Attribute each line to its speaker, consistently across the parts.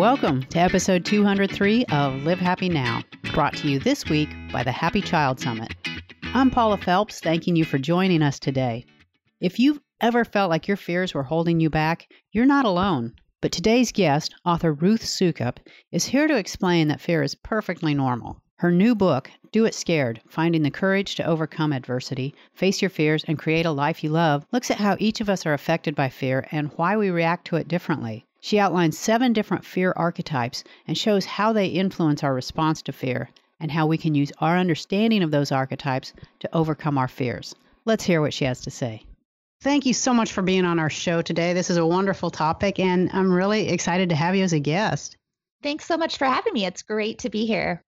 Speaker 1: Welcome to episode 203 of Live Happy Now, brought to you this week by the Happy Child Summit. I'm Paula Felps, thanking you for joining us today. If you've ever felt like your fears were holding you back, you're not alone. But today's guest, author Ruth Soukup, is here to explain that fear is perfectly normal. Her new book, Do It Scared Finding the Courage to Overcome Adversity, Face Your Fears, and Create a Life You Love, looks at how each of us are affected by fear and why we react to it differently. She outlines seven different fear archetypes and shows how they influence our response to fear and how we can use our understanding of those archetypes to overcome our fears. Let's hear what she has to say. Thank you so much for being on our show today. This is a wonderful topic, and I'm really excited to have you as a guest.
Speaker 2: Thanks so much for having me. It's great to be here.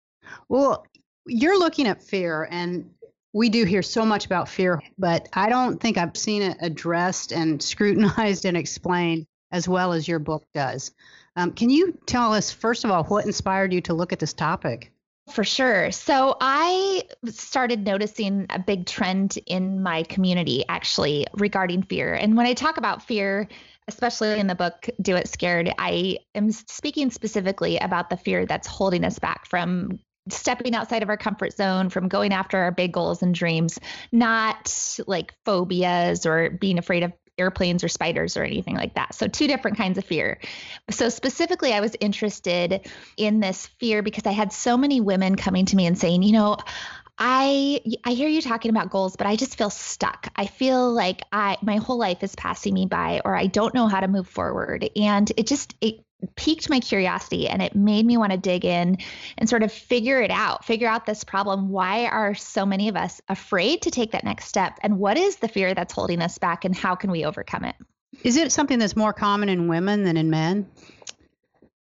Speaker 1: Well, you're looking at fear, and we do hear so much about fear, but I don't think I've seen it addressed and scrutinized and explained as well as your book does. Um, can you tell us, first of all, what inspired you to look at this topic?
Speaker 2: For sure. So I started noticing a big trend in my community actually regarding fear. And when I talk about fear, especially in the book Do It Scared, I am speaking specifically about the fear that's holding us back from stepping outside of our comfort zone, from going after our big goals and dreams, not like phobias or being afraid of airplanes or spiders or anything like that. So, two different kinds of fear. So, specifically, I was interested in this fear because I had so many women coming to me and saying, you know, I I hear you talking about goals, but I just feel stuck. I feel like I my whole life is passing me by or I don't know how to move forward. And it just it piqued my curiosity and it made me want to dig in and sort of figure it out, figure out this problem. Why are so many of us afraid to take that next step? And what is the fear that's holding us back and how can we overcome it?
Speaker 1: Is it something that's more common in women than in men?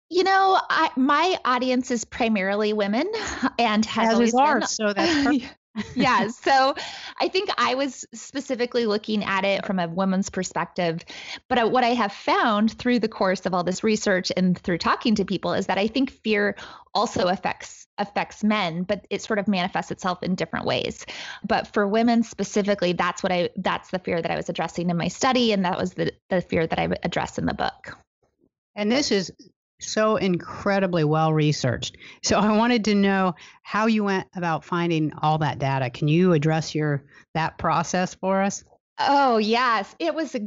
Speaker 2: You know, I, my audience is primarily women and has
Speaker 1: As
Speaker 2: always been.
Speaker 1: ours, so that's
Speaker 2: yeah. So I think I was specifically looking at it from a woman's perspective. But uh, what I have found through the course of all this research and through talking to people is that I think fear also affects affects men but it sort of manifests itself in different ways but for women specifically that's what i that's the fear that i was addressing in my study and that was the, the fear that i addressed in the book
Speaker 1: and this is so incredibly well researched. So I wanted to know how you went about finding all that data. Can you address your that process for us?
Speaker 2: Oh yes, it was a,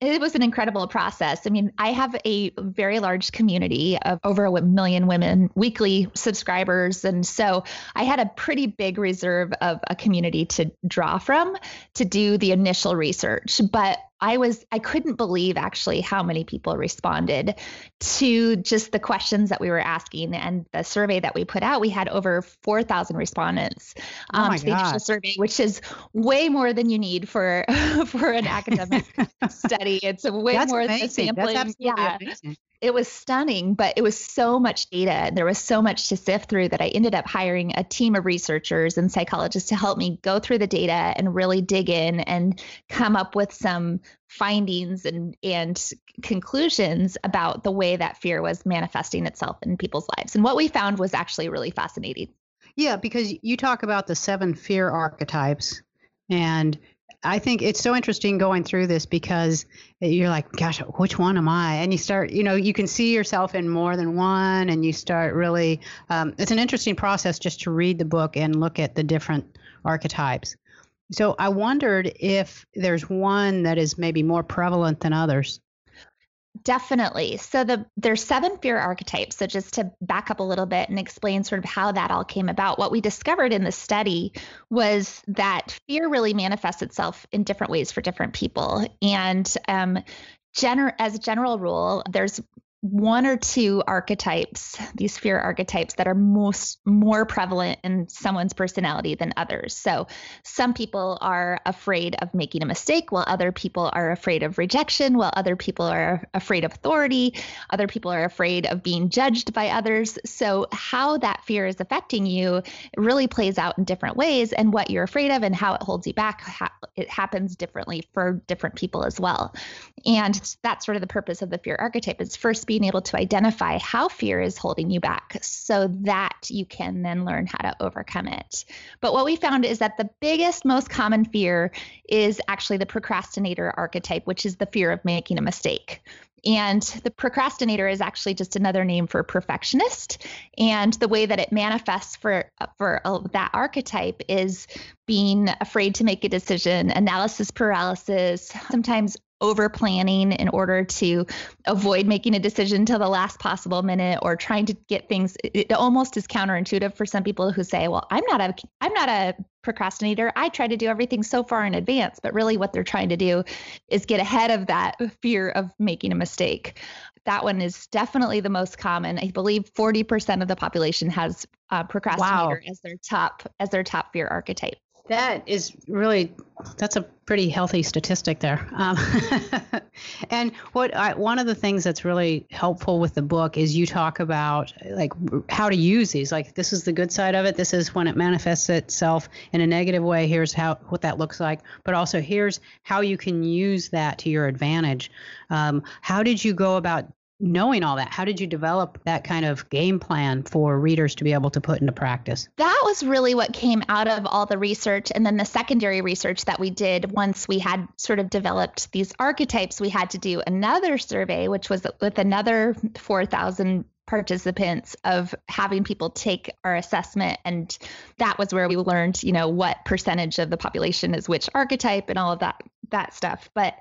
Speaker 2: it was an incredible process. I mean, I have a very large community of over a million women weekly subscribers, and so I had a pretty big reserve of a community to draw from to do the initial research. But I was I couldn't believe actually how many people responded to just the questions that we were asking and the survey that we put out. We had over 4,000 respondents
Speaker 1: oh
Speaker 2: um, oh to the initial survey, which is way more than you need for for an academic study. It's way
Speaker 1: That's
Speaker 2: more
Speaker 1: amazing.
Speaker 2: than sampling.
Speaker 1: That's
Speaker 2: yeah.
Speaker 1: Amazing
Speaker 2: it was stunning, but it was so much data and there was so much to sift through that I ended up hiring a team of researchers and psychologists to help me go through the data and really dig in and come up with some findings and and conclusions about the way that fear was manifesting itself in people's lives. And what we found was actually really fascinating.
Speaker 1: Yeah, because you talk about the seven fear archetypes and I think it's so interesting going through this because you're like, gosh, which one am I? And you start, you know, you can see yourself in more than one, and you start really. Um, it's an interesting process just to read the book and look at the different archetypes. So I wondered if there's one that is maybe more prevalent than others.
Speaker 2: Definitely. So the there's seven fear archetypes. So just to back up a little bit and explain sort of how that all came about, what we discovered in the study was that fear really manifests itself in different ways for different people. And um, gener- as a general rule, there's one or two archetypes, these fear archetypes that are most more prevalent in someone's personality than others. So some people are afraid of making a mistake while other people are afraid of rejection, while other people are afraid of authority, other people are afraid of being judged by others. So how that fear is affecting you really plays out in different ways and what you're afraid of and how it holds you back it happens differently for different people as well. And that's sort of the purpose of the fear archetype is first being able to identify how fear is holding you back so that you can then learn how to overcome it. But what we found is that the biggest, most common fear is actually the procrastinator archetype, which is the fear of making a mistake. And the procrastinator is actually just another name for perfectionist. And the way that it manifests for for that archetype is being afraid to make a decision, analysis paralysis, sometimes over planning in order to avoid making a decision till the last possible minute or trying to get things it almost is counterintuitive for some people who say well i'm not a i'm not a procrastinator. I try to do everything so far in advance but really what they're trying to do is get ahead of that fear of making a mistake. That one is definitely the most common. I believe 40% of the population has uh, procrastinator wow. as their top as their top fear archetype
Speaker 1: that is really that's a pretty healthy statistic there. Um, and what I, one of the things that's really helpful with the book is you talk about like how to use these. Like this is the good side of it. This is when it manifests itself in a negative way. Here's how what that looks like. But also here's how you can use that to your advantage. Um, how did you go about knowing all that how did you develop that kind of game plan for readers to be able to put into practice?
Speaker 2: That was really what came out of all the research and then the secondary research that we did once we had sort of developed these archetypes. We had to do another survey which was with another 4000 participants of having people take our assessment. And that was where we learned you know what percentage of the population is which archetype and all of that that stuff. But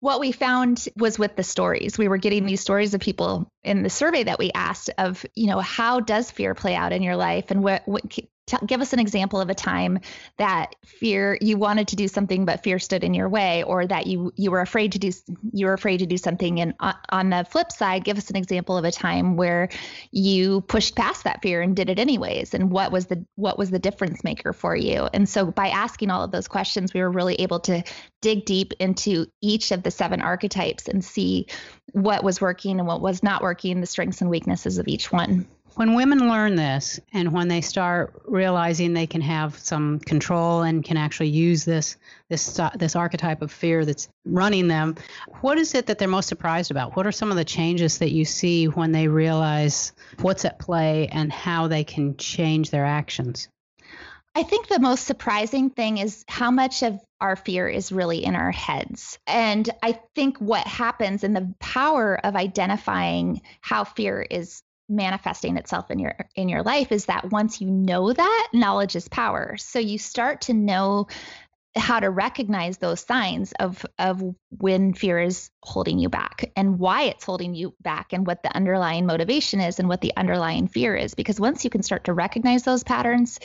Speaker 2: what we found was with the stories. We were getting these stories of people in the survey that we asked of, you know, how does fear play out in your life and what, what t- give us an example of a time that fear you wanted to do something but fear stood in your way or that you you were afraid to do you were afraid to do something. And on, on the flip side give us an example of a time where you pushed past that fear and did it anyways. And what was the what was the difference maker for you? And so by asking all of those questions we were really able to dig deep into each of the seven archetypes and see what was working and what was not working the strengths and weaknesses of each one
Speaker 1: when women learn this and when they start realizing they can have some control and can actually use this this this archetype of fear that's running them what is it that they're most surprised about what are some of the changes that you see when they realize what's at play and how they can change their actions
Speaker 2: I think the most surprising thing is how much of our fear is really in our heads. And I think what happens in the power of identifying how fear is manifesting itself in your in your life is that once you know that knowledge is power. So you start to know how to recognize those signs of of when fear is holding you back and why it's holding you back and what the underlying motivation is and what the underlying fear is. Because once you can start to recognize those patterns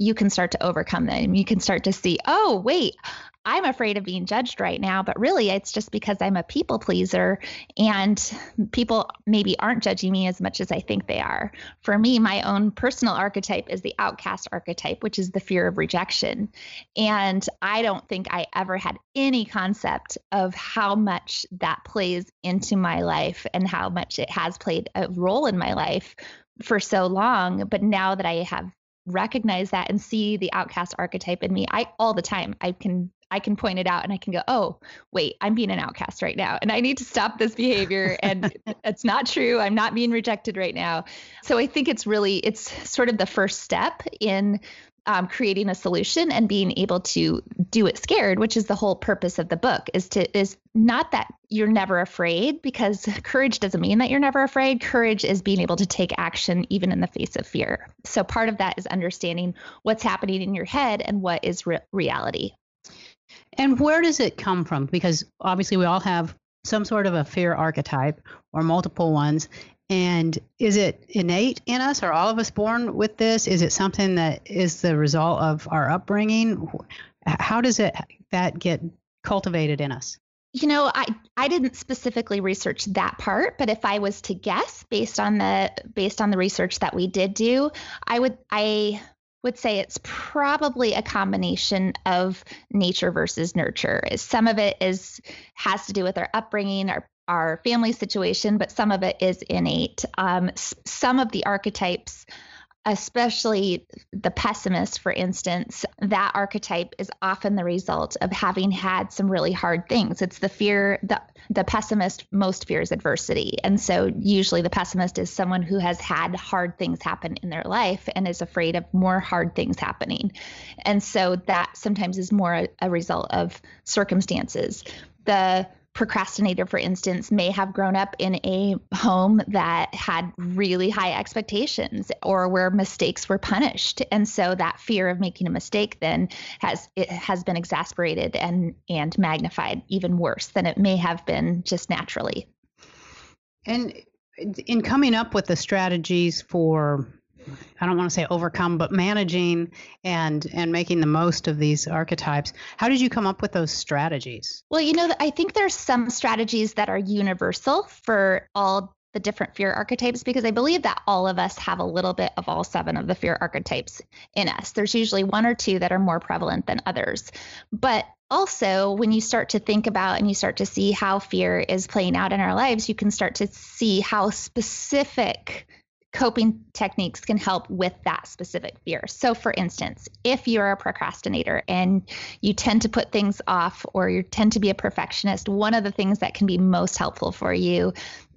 Speaker 2: you can start to overcome them you can start to see oh wait I'm afraid of being judged right now, but really it's just because I'm a people pleaser and people maybe aren't judging me as much as I think they are. For me, my own personal archetype is the outcast archetype, which is the fear of rejection. And I don't think I ever had any concept of how much that plays into my life and how much it has played a role in my life for so long. But now that I have recognize that and see the outcast archetype in me i all the time i can I can point it out and I can go, oh, wait, I'm being an outcast right now. And I need to stop this behavior. And it's not true. I'm not being rejected right now. So I think it's really, it's sort of the first step in um, creating a solution and being able to do it scared, which is the whole purpose of the book, is to is not that you're never afraid because courage doesn't mean that you're never afraid. Courage is being able to take action even in the face of fear. So part of that is understanding what's happening in your head and what is re- reality.
Speaker 1: And where does it come from? Because obviously we all have some sort of a fear archetype or multiple ones. And is it innate in us? Are all of us born with this? Is it something that is the result of our upbringing? How does it that get cultivated in us?
Speaker 2: You know, I I didn't specifically research that part, but if I was to guess based on the based on the research that we did do, I would I would say it's probably a combination of nature versus nurture. Some of it is has to do with our upbringing, our our family situation, but some of it is innate. Um, some of the archetypes especially the pessimist, for instance, that archetype is often the result of having had some really hard things. It's the fear that the pessimist most fears adversity. And so usually the pessimist is someone who has had hard things happen in their life and is afraid of more hard things happening. And so that sometimes is more a, a result of circumstances. The procrastinator, for instance, may have grown up in a home that had really high expectations or where mistakes were punished. And so that fear of making a mistake then has it has been exasperated and and magnified even worse than it may have been just naturally.
Speaker 1: And in coming up with the strategies for I don't want to say overcome, but managing and and making the most of these archetypes. How did you come up with those strategies?
Speaker 2: Well, you know, I think there's some strategies that are universal for all the different fear archetypes because I believe that all of us have a little bit of all seven of the fear archetypes in us. There's usually one or two that are more prevalent than others. But also, when you start to think about and you start to see how fear is playing out in our lives, you can start to see how specific coping techniques can help with that specific fear. So, for instance, if you're a procrastinator and you tend to put things off or you tend to be a perfectionist, one of the things that can be most helpful for you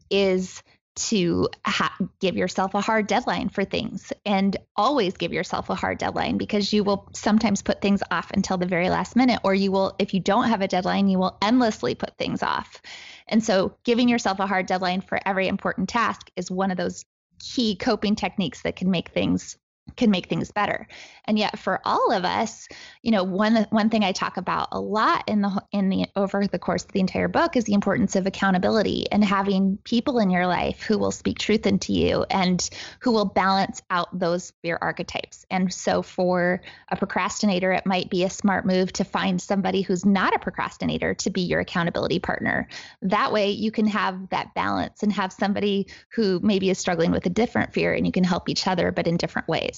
Speaker 2: is to ha- give yourself a hard deadline for things and always give yourself a hard deadline because you will sometimes put things off until the very last minute or you will if you don't have a deadline you will endlessly put things off and so giving yourself a hard deadline for every important task is one of those key coping techniques that can make things can make things better. And yet for all of us, you know, one one thing I talk about a lot in the in the over the course of the entire book is the importance of accountability and having people in your life who will speak truth into you and who will balance out those fear archetypes. And so for a procrastinator, it might be a smart move to find somebody who's not a procrastinator to be your accountability partner. That way you can have that balance and have somebody who maybe is struggling with a different fear and you can help each other but in different ways.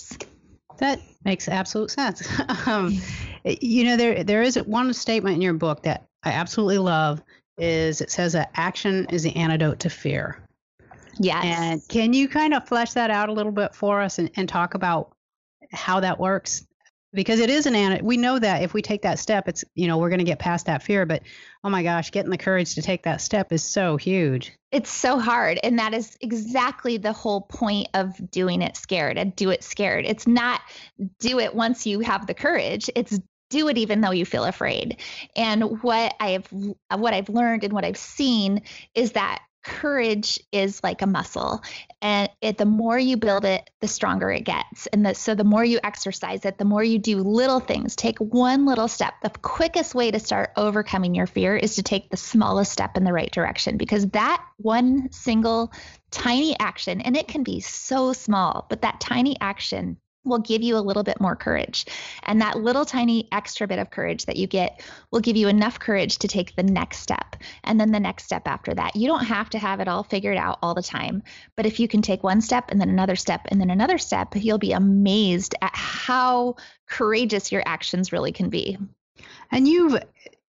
Speaker 1: That makes absolute sense. um, you know, there there is one statement in your book that I absolutely love. Is it says that action is the antidote to fear.
Speaker 2: Yes.
Speaker 1: And can you kind of flesh that out a little bit for us and, and talk about how that works? Because it is an. We know that if we take that step, it's you know we're going to get past that fear. But oh my gosh, getting the courage to take that step is so huge.
Speaker 2: It's so hard, and that is exactly the whole point of doing it scared and do it scared. It's not do it once you have the courage. It's do it even though you feel afraid. And what I've what I've learned and what I've seen is that courage is like a muscle. And it, the more you build it the stronger it gets. And the, so the more you exercise it the more you do little things. Take one little step. The quickest way to start overcoming your fear is to take the smallest step in the right direction because that one single tiny action and it can be so small but that tiny action will give you a little bit more courage. And that little tiny extra bit of courage that you get will give you enough courage to take the next step and then the next step after that. You don't have to have it all figured out all the time. But if you can take one step and then another step and then another step, you'll be amazed at how courageous your actions really can be.
Speaker 1: And you've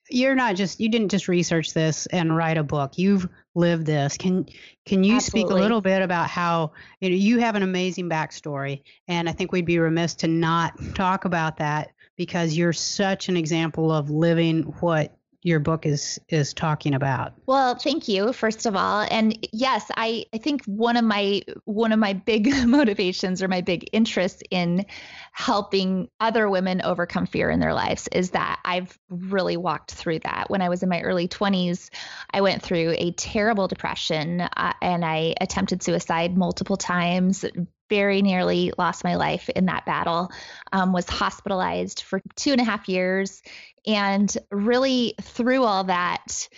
Speaker 1: you're not just you didn't just research this and write a book. You've lived this. Can can you Absolutely. speak a little bit about how you know you have an amazing backstory, and I think we'd be remiss to not talk about that because you're such an example of living what your book is is talking about.
Speaker 2: Well, thank you first of all. And yes, I I think one of my one of my big motivations or my big interests in helping other women overcome fear in their lives is that I've really walked through that. When I was in my early 20s, I went through a terrible depression uh, and I attempted suicide multiple times, very nearly lost my life in that battle, um, was hospitalized for two and a half years. And really, through all that,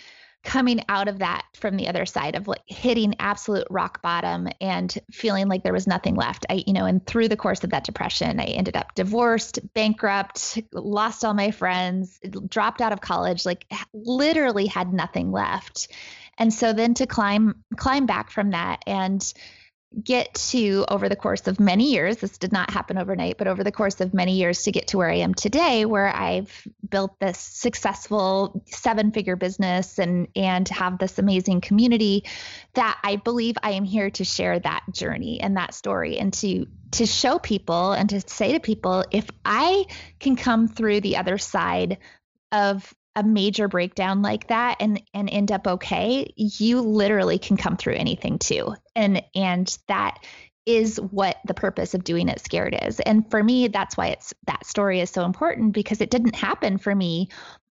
Speaker 2: coming out of that from the other side of like hitting absolute rock bottom and feeling like there was nothing left. I, you know, and through the course of that depression, I ended up divorced, bankrupt, lost all my friends, dropped out of college, like literally had nothing left. And so then to climb climb back from that and get to over the course of many years this did not happen overnight but over the course of many years to get to where i am today where i've built this successful seven figure business and and have this amazing community that i believe i am here to share that journey and that story and to to show people and to say to people if i can come through the other side of a major breakdown like that and and end up okay you literally can come through anything too and and that is what the purpose of doing it scared is and for me that's why it's that story is so important because it didn't happen for me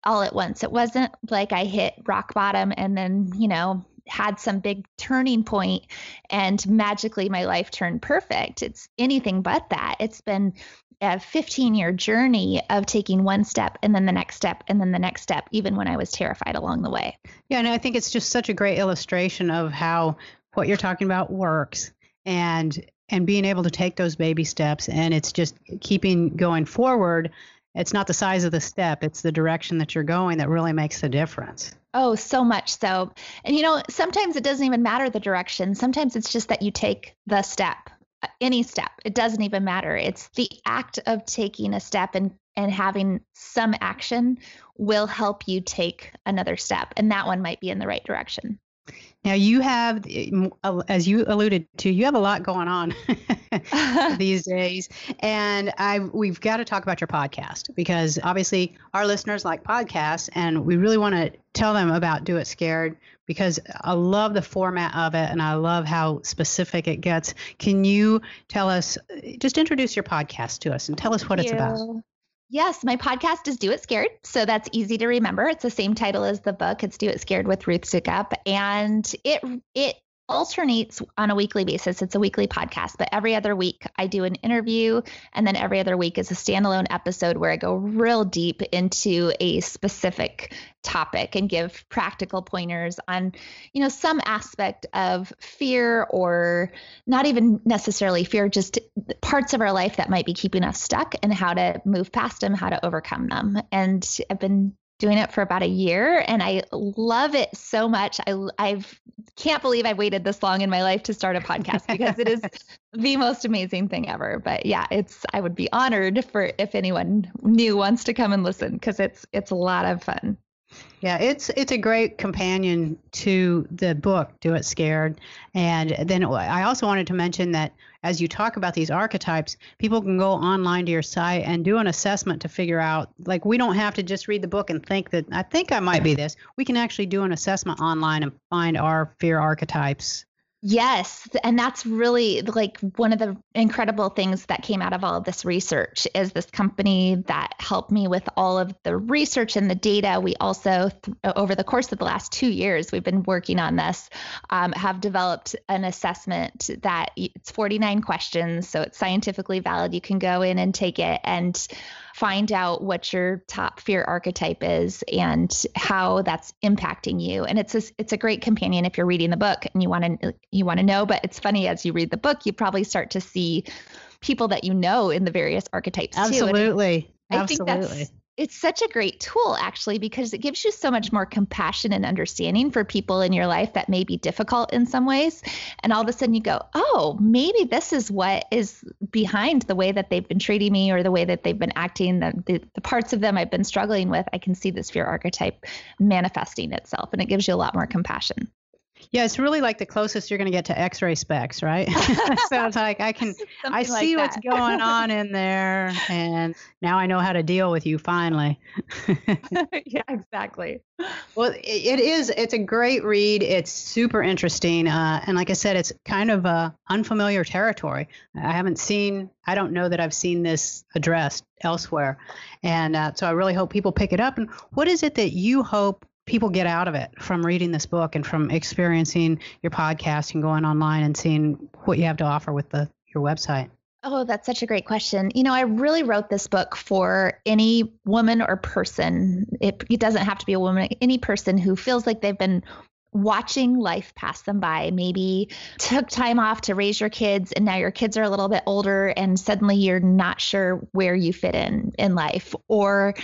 Speaker 2: all at once. It wasn't like I hit rock bottom and then, you know, had some big turning point and magically my life turned perfect. It's anything but that. It's been a 15 year journey of taking one step and then the next step and then the next step, even when I was terrified along the way.
Speaker 1: Yeah, and I think it's just such a great illustration of how what you're talking about works and and being able to take those baby steps and it's just keeping going forward. It's not the size of the step it's the direction that you're going that really makes the difference.
Speaker 2: Oh so much so. And you know sometimes it doesn't even matter the direction. Sometimes it's just that you take the step any step. It doesn't even matter. It's the act of taking a step and and having some action will help you take another step and that one might be in the right direction
Speaker 1: now you have, as you alluded to, you have a lot going on these days, and I we've got to talk about your podcast because obviously our listeners like podcasts, and we really want to tell them about Do It Scared because I love the format of it and I love how specific it gets. Can you tell us, just introduce your podcast to us and tell us what
Speaker 2: Thank
Speaker 1: it's
Speaker 2: you.
Speaker 1: about?
Speaker 2: Yes, my podcast is Do It Scared. So that's easy to remember. It's the same title as the book. It's Do It Scared with Ruth Soukup. And it it alternates on a weekly basis. It's a weekly podcast, but every other week I do an interview, and then every other week is a standalone episode where I go real deep into a specific topic and give practical pointers on, you know, some aspect of fear or not even necessarily fear, just parts of our life that might be keeping us stuck and how to move past them, how to overcome them. And I've been doing it for about a year and I love it so much. I I've can't believe I waited this long in my life to start a podcast because it is the most amazing thing ever. But yeah, it's I would be honored for if anyone new wants to come and listen because it's it's a lot of fun.
Speaker 1: Yeah, it's it's a great companion to the book Do It Scared. And then I also wanted to mention that as you talk about these archetypes, people can go online to your site and do an assessment to figure out like we don't have to just read the book and think that I think I might be this. We can actually do an assessment online and find our fear archetypes
Speaker 2: Yes, and that's really like one of the incredible things that came out of all of this research is this company that helped me with all of the research and the data. We also, th- over the course of the last two years, we've been working on this, um, have developed an assessment that it's 49 questions, so it's scientifically valid. You can go in and take it and find out what your top fear archetype is and how that's impacting you. And it's a, it's a great companion if you're reading the book and you want to you want to know. But it's funny as you read the book, you probably start to see people that you know in the various archetypes
Speaker 1: Absolutely.
Speaker 2: too. I
Speaker 1: Absolutely.
Speaker 2: think that's it's such a great tool actually because it gives you so much more compassion and understanding for people in your life that may be difficult in some ways. And all of a sudden you go oh maybe this is what is behind the way that they've been treating me or the way that they've been acting the, the, the parts of them i've been struggling with i can see this fear archetype manifesting itself. And it gives you a lot more compassion
Speaker 1: yeah, it's really like the closest you're going to get to X-ray specs, right? so it's like I can, Something I see what's going on in there, and now I know how to deal with you finally.
Speaker 2: yeah, exactly.
Speaker 1: Well, it is. It's a great read. It's super interesting, uh, and like I said, it's kind of a unfamiliar territory. I haven't seen. I don't know that I've seen this addressed elsewhere, and uh, so I really hope people pick it up. And what is it that you hope people get out of it from reading this book and from experiencing your podcast and going online and seeing what you have to offer with the your website?
Speaker 2: Oh, that's such a great question. You know, I really wrote this book for any woman or person. It, it doesn't have to be a woman, any person who feels like they've been watching life pass them by. Maybe took time off to raise your kids and now your kids are a little bit older and suddenly you're not sure where you fit in in life or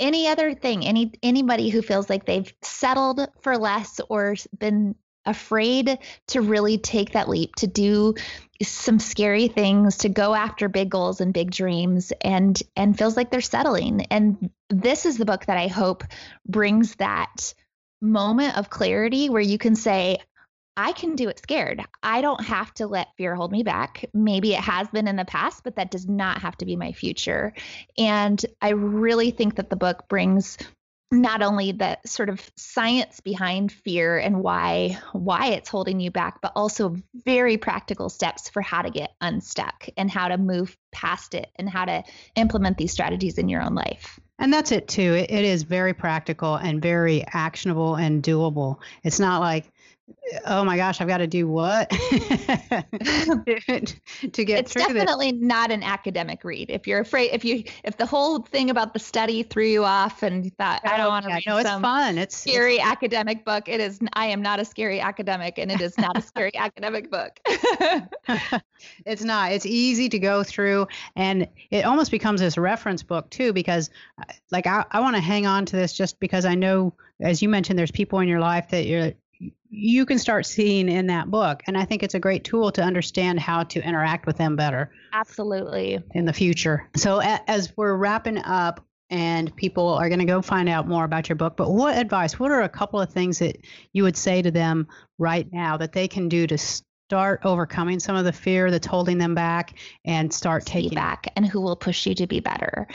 Speaker 2: any other thing. Any anybody who feels like they've settled for less or been afraid to really take that leap to do some scary things to go after big goals and big dreams and and feels like they're settling and this is the book that i hope brings that moment of clarity where you can say, I can do it scared. I don't have to let fear hold me back. Maybe it has been in the past, but that does not have to be my future. And I really think that the book brings not only the sort of science behind fear and why why it's holding you back but also very practical steps for how to get unstuck and how to move past it and how to implement these strategies in your own life
Speaker 1: And that's it too. It, it is very practical and very actionable and doable. It's not like oh my gosh, I've got to do what to get
Speaker 2: it's definitely
Speaker 1: this.
Speaker 2: not an academic read. If you're afraid, if you if the whole thing about the study threw you off and you thought I don't oh, want to
Speaker 1: yeah,
Speaker 2: read
Speaker 1: no, it's fun. It's
Speaker 2: scary it's, academic book. It is. I am not a scary academic, and it is not a scary academic book.
Speaker 1: it's not. It's easy to go through, and it almost becomes this reference book too, because uh, like I, I want to hang on to this just because I know, as you mentioned, there's people in your life that you're you can start seeing in that book. And I think it's a great tool to understand how to interact with them better.
Speaker 2: Absolutely.
Speaker 1: In the future. So as we're wrapping up, and people are going to go find out more about your book. But what advice, what are a couple of things that you would say to them right now that they can do to start overcoming some of the fear that's holding them back and start taking
Speaker 2: back and who will push you to be better.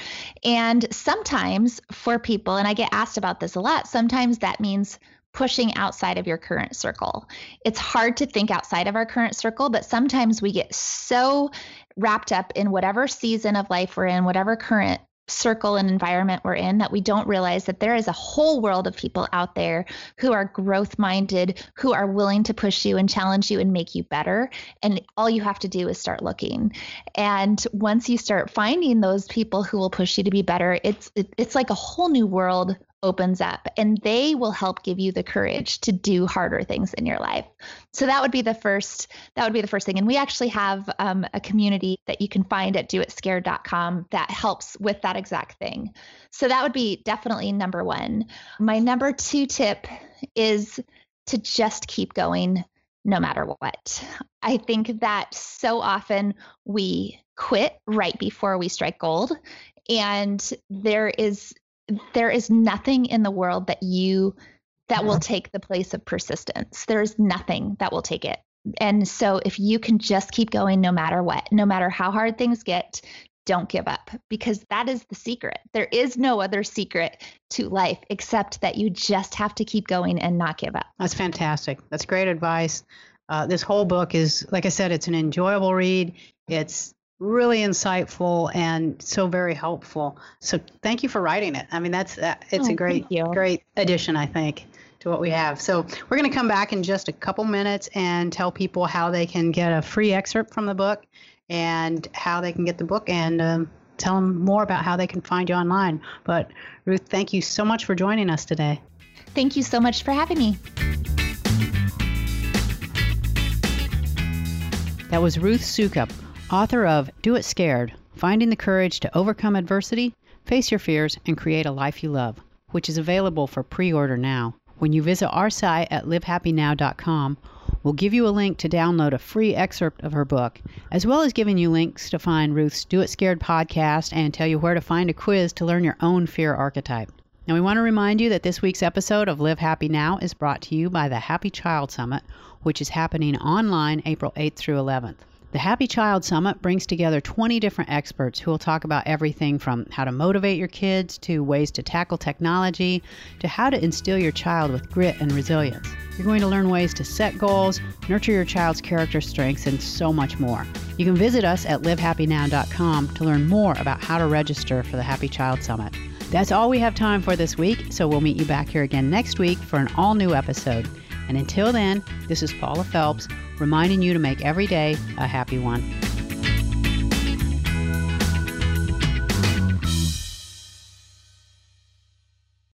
Speaker 2: And sometimes for people, and I get asked about this a lot, sometimes that means pushing outside of your current circle. It's hard to think outside of our current circle, but sometimes we get so wrapped up in whatever season of life we're in, whatever current circle and environment we're in that we don't realize that there is a whole world of people out there who are growth minded, who are willing to push you and challenge you and make you better. And all you have to do is start looking. And once you start finding those people who will push you to be better, it's it, it's like a whole new world opens up and they will help give you the courage to do harder things in your life. So that would be the first that would be the first thing. And we actually have um, a community that you can find at doitscared.com that helps with that exact thing. So that would be definitely number one. My number two tip is to just keep going no matter what. I think that so often we quit right before we strike gold and there is there is nothing in the world that you that will take the place of persistence. There's nothing that will take it. And so if you can just keep going no matter what, no matter how hard things get, don't give up because that is the secret. There is no other secret to life except that you just have to keep going and not give up.
Speaker 1: That's fantastic. That's great advice. Uh, this whole book is, like I said, it's an enjoyable read. It's really insightful and so very helpful. So thank you for writing it. I mean, that's uh, it's oh, a great great addition, I think, to what we have. So we're going to come back in just a couple minutes and tell people how they can get a free excerpt from the book and how they can get the book and um, tell them more about how they can find you online. But Ruth, thank you so much for joining us today.
Speaker 2: Thank you so much for having me.
Speaker 1: That was Ruth Soukup author of Do It Scared Finding the Courage to Overcome Adversity, Face Your Fears, and Create a Life You Love, which is available for pre order now. When you visit our site at livehappynow.com, we'll give you a link to download a free excerpt of her book, as well as giving you links to find Ruth's Do It Scared podcast and tell you where to find a quiz to learn your own fear archetype. Now, we want to remind you that this week's episode of Live Happy Now is brought to you by the Happy Child Summit, which is happening online April 8th through 11th. The Happy Child Summit brings together 20 different experts who will talk about everything from how to motivate your kids to ways to tackle technology to how to instill your child with grit and resilience. You're going to learn ways to set goals, nurture your child's character strengths, and so much more. You can visit us at livehappynow.com to learn more about how to register for the Happy Child Summit. That's all we have time for this week, so we'll meet you back here again next week for an all new episode. And until then, this is Paula Felps reminding you to make every day a happy one.